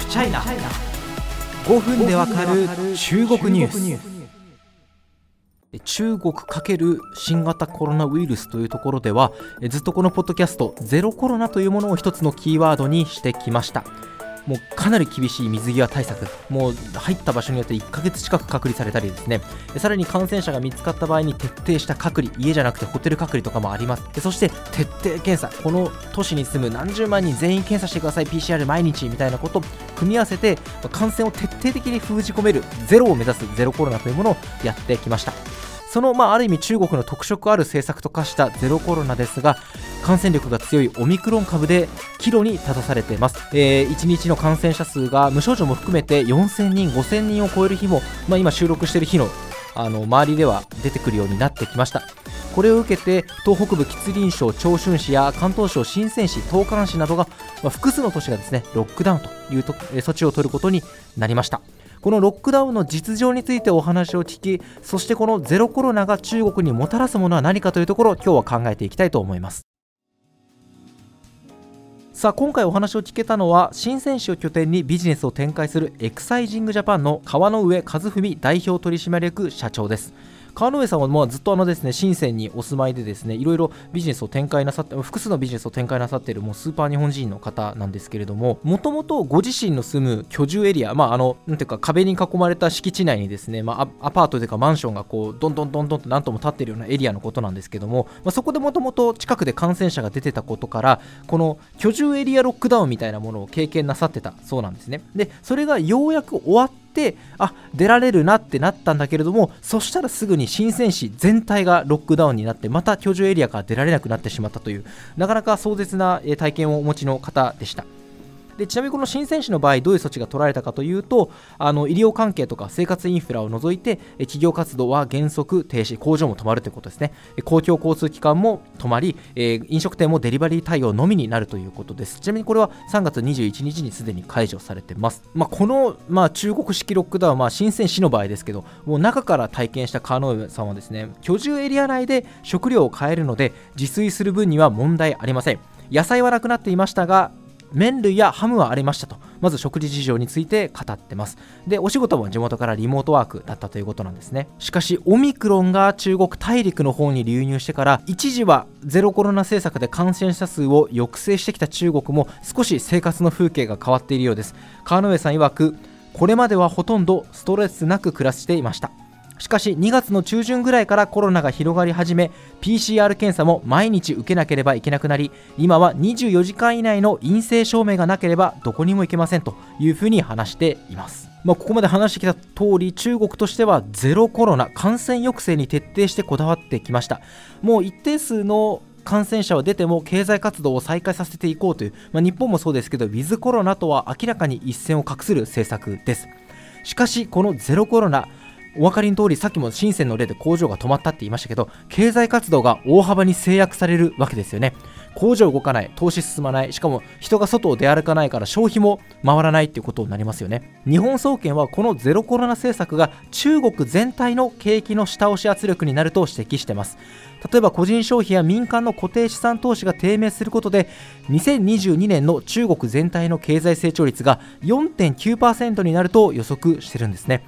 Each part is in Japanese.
フチャイナ5分でわかる中国ニュース。中国×新型コロナウイルスというところではずっとこのポッドキャストゼロコロナというものを一つのキーワードにしてきました。もうかなり厳しい水際対策、もう入った場所によって1ヶ月近く隔離されたりですね、さらに感染者が見つかった場合に徹底した隔離、家じゃなくてホテル隔離とかもあります。そして徹底検査、この都市に住む何十万人全員検査してください、PCR 毎日みたいなことを組み合わせて、感染を徹底的に封じ込める、ゼロを目指すゼロコロナというものをやってきました。その、まあ、ある意味中国の特色ある政策と化したゼロコロナですが感染力が強いオミクロン株で岐路に立たされています、えー、1日の感染者数が無症状も含めて4000人5000人を超える日も、まあ、今収録している日のあの周りでは出てくるようになってきました。これを受けて東北部吉林省長春市や関東省深セン市東莞市などが、まあ、複数の都市がですねロックダウンというとえ措置を取ることになりました。このロックダウンの実情についてお話を聞きそしてこのゼロコロナが中国にもたらすものは何かというところを今日は考えていきたいと思います。さあ今回お話を聞けたのは新選手を拠点にビジネスを展開するエクサイジングジャパンの川上和文代表取締役社長です。川上さんはもうずっとあのですね深センにお住まいでですねいろいろビジネスを展開なさって複数のビジネスを展開なさっているもうスーパー日本人の方なんですけれどももともとご自身の住む居住エリアまああのなんていうか壁に囲まれた敷地内にですね、まあ、アパートというかマンションがこうどんどんどんどんと何とも立っているようなエリアのことなんですけども、まあ、そこでもともと近くで感染者が出てたことからこの居住エリアロックダウンみたいなものを経験なさってたそうなんですね。でそれがようやく終わっってあ出られるなってなったんだけれどもそしたらすぐに新鮮市全体がロックダウンになってまた居住エリアから出られなくなってしまったというなかなか壮絶な体験をお持ちの方でした。でちなみにこの新選手の場合どういう措置が取られたかというとあの医療関係とか生活インフラを除いて企業活動は原則停止工場も止まるということですね。公共交通機関も止まり、えー、飲食店もデリバリー対応のみになるということです。ちなみにこれは3月21日にすでに解除されてます、まあ、この、まあ、中国式ロックダウン、まあ、新鮮市の場合ですけどもう中から体験した川上さんはですね居住エリア内で食料を買えるので自炊する分には問題ありません。野菜はなくなっていましたが麺類やハムはありましたと。まず食事事情について語ってます。でお仕事も地元からリモートワークだったということなんですね。しかしオミクロンが中国大陸の方に流入してから一時はゼロコロナ政策で感染者数を抑制してきた中国も少し生活の風景が変わっているようです。川上さん曰くこれまではほとんどストレスなく暮らしていました。しかし2月の中旬ぐらいからコロナが広がり始め PCR 検査も毎日受けなければいけなくなり今は24時間以内の陰性証明がなければどこにも行けませんというふうに話しています。まあ、ここまで話してきた通り中国としてはゼロコロナ感染抑制に徹底してこだわってきました。もう一定数の感染者は出ても経済活動を再開させていこうという、まあ、日本もそうですけどウィズコロナとは明らかに一線を画する政策です。しかしこのゼロコロナお分かりの通りさっきも深センの例で工場が止まったって言いましたけど経済活動が大幅に制約されるわけですよね。工場動かない投資進まないしかも人が外を出歩かないから消費も回らないっていうことになりますよね。日本総研はこのゼロコロナ政策が中国全体の景気の下押し圧力になると指摘してます。例えば個人消費や民間の固定資産投資が低迷することで2022年の中国全体の経済成長率が4.9%になると予測してるんですね。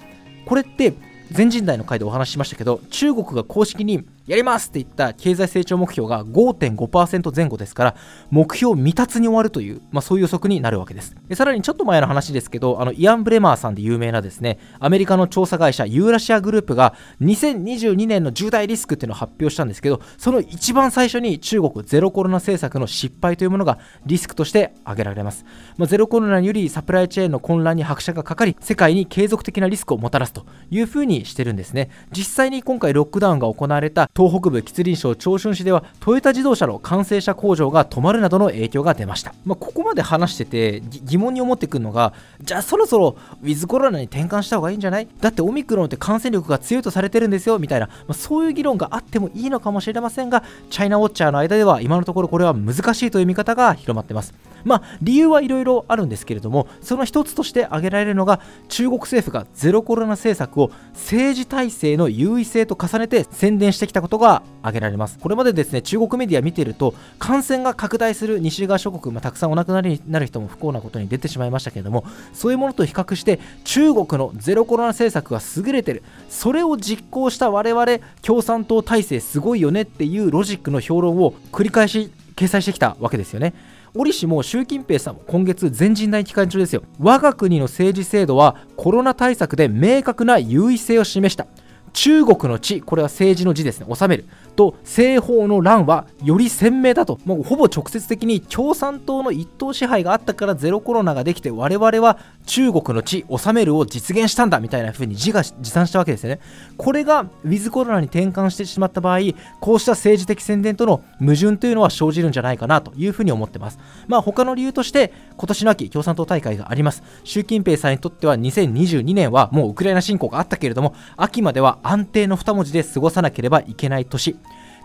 これって全人代の回でお話ししましたけど中国が公式にやりますって言った経済成長目標が5.5%前後ですから目標未達に終わるという、まあ、そういう予測になるわけです。でさらにちょっと前の話ですけどあのイアン・ブレマーさんで有名なですねアメリカの調査会社ユーラシアグループが2022年の重大リスクっていうのを発表したんですけどその一番最初に中国ゼロコロナ政策の失敗というものがリスクとして挙げられます、まあ、ゼロコロナによりサプライチェーンの混乱に拍車がかかり世界に継続的なリスクをもたらすというふうにしてるんですね。実際に今回ロックダウンが行われた東北部吉林省長春市ではトヨタ自動車の完成車工場が止まるなどの影響が出ました、まあ、ここまで話してて疑問に思ってくるのがじゃあそろそろウィズコロナに転換した方がいいんじゃない？だってオミクロンって感染力が強いとされてるんですよみたいな、まあ、そういう議論があってもいいのかもしれませんがチャイナウォッチャーの間では今のところこれは難しいという見方が広まってます。まあ理由はいろいろあるんですけれどもその一つとして挙げられるのが中国政府がゼロコロナ政策を政治体制の優位性と重ねて宣伝してきたことが挙げられます。これまでですね中国メディア見てると感染が拡大する西側諸国、まあ、たくさんお亡くなりになる人も不幸なことに出てしまいましたけれどもそういうものと比較して中国のゼロコロナ政策が優れてる。それを実行した我々共産党体制すごいよねっていうロジックの評論を繰り返し掲載してきたわけですよね。折しも習近平さんも今月全人代期間中ですよ。我が国の政治制度はコロナ対策で明確な優位性を示した。中国の地これは政治の字ですね。治める。と西方の乱はより鮮明だと。もうほぼ直接的に共産党の一党支配があったからゼロコロナができて我々は中国の地治めるを実現したんだみたいな風に自画自賛したわけですよね。これがウィズコロナに転換してしまった場合こうした政治的宣伝との矛盾というのは生じるんじゃないかなという風に思ってます。まあ他の理由として今年の秋共産党大会があります。習近平さんにとっては2022年はもうウクライナ侵攻があったけれども秋までは安定の2文字で過ごさなければいけない年。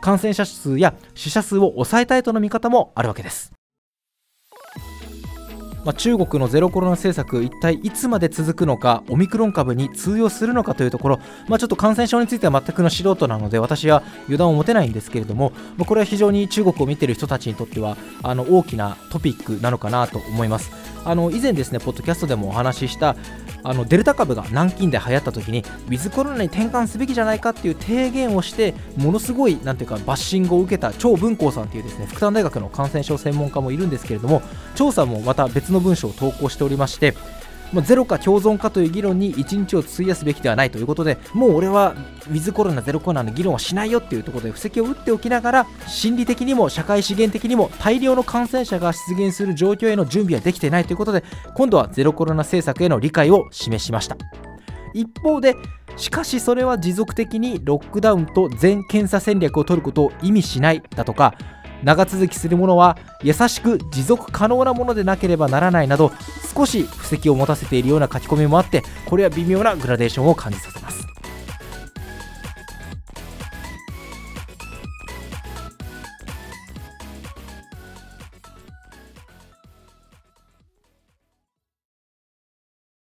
感染者数や死者数を抑えたいとの見方もあるわけですまあ、中国のゼロコロナ政策、一体いつまで続くのか、オミクロン株に通用するのかというところ、まあ、ちょっと感染症については全くの素人なので、私は油断を持てないんですけれども、まあ、これは非常に中国を見ている人たちにとってはあの大きなトピックなのかなと思います。あの以前ですね、ポッドキャストでもお話ししたあのデルタ株が南京で流行った時に、ウィズコロナに転換すべきじゃないかっていう提言をして、ものすごいなんていうかバッシングを受けた張文光さんというですね、福山大学の感染症専門家もいるんですけれども、調査もまた別の文章を投稿しておりまして、まあ、ゼロか共存かという議論に1日を費やすべきではないということでもう俺はウィズコロナゼロコロナの議論はしないよっていうところで布石を打っておきながら心理的にも社会資源的にも大量の感染者が出現する状況への準備はできていないということで今度はゼロコロナ政策への理解を示しました。一方でしかしそれは持続的にロックダウンと全検査戦略を取ることを意味しないだとか長続きするものは優しく持続可能なものでなければならないなど少し布石を持たせているような書き込みもあってこれは微妙なグラデーションを感じさせます。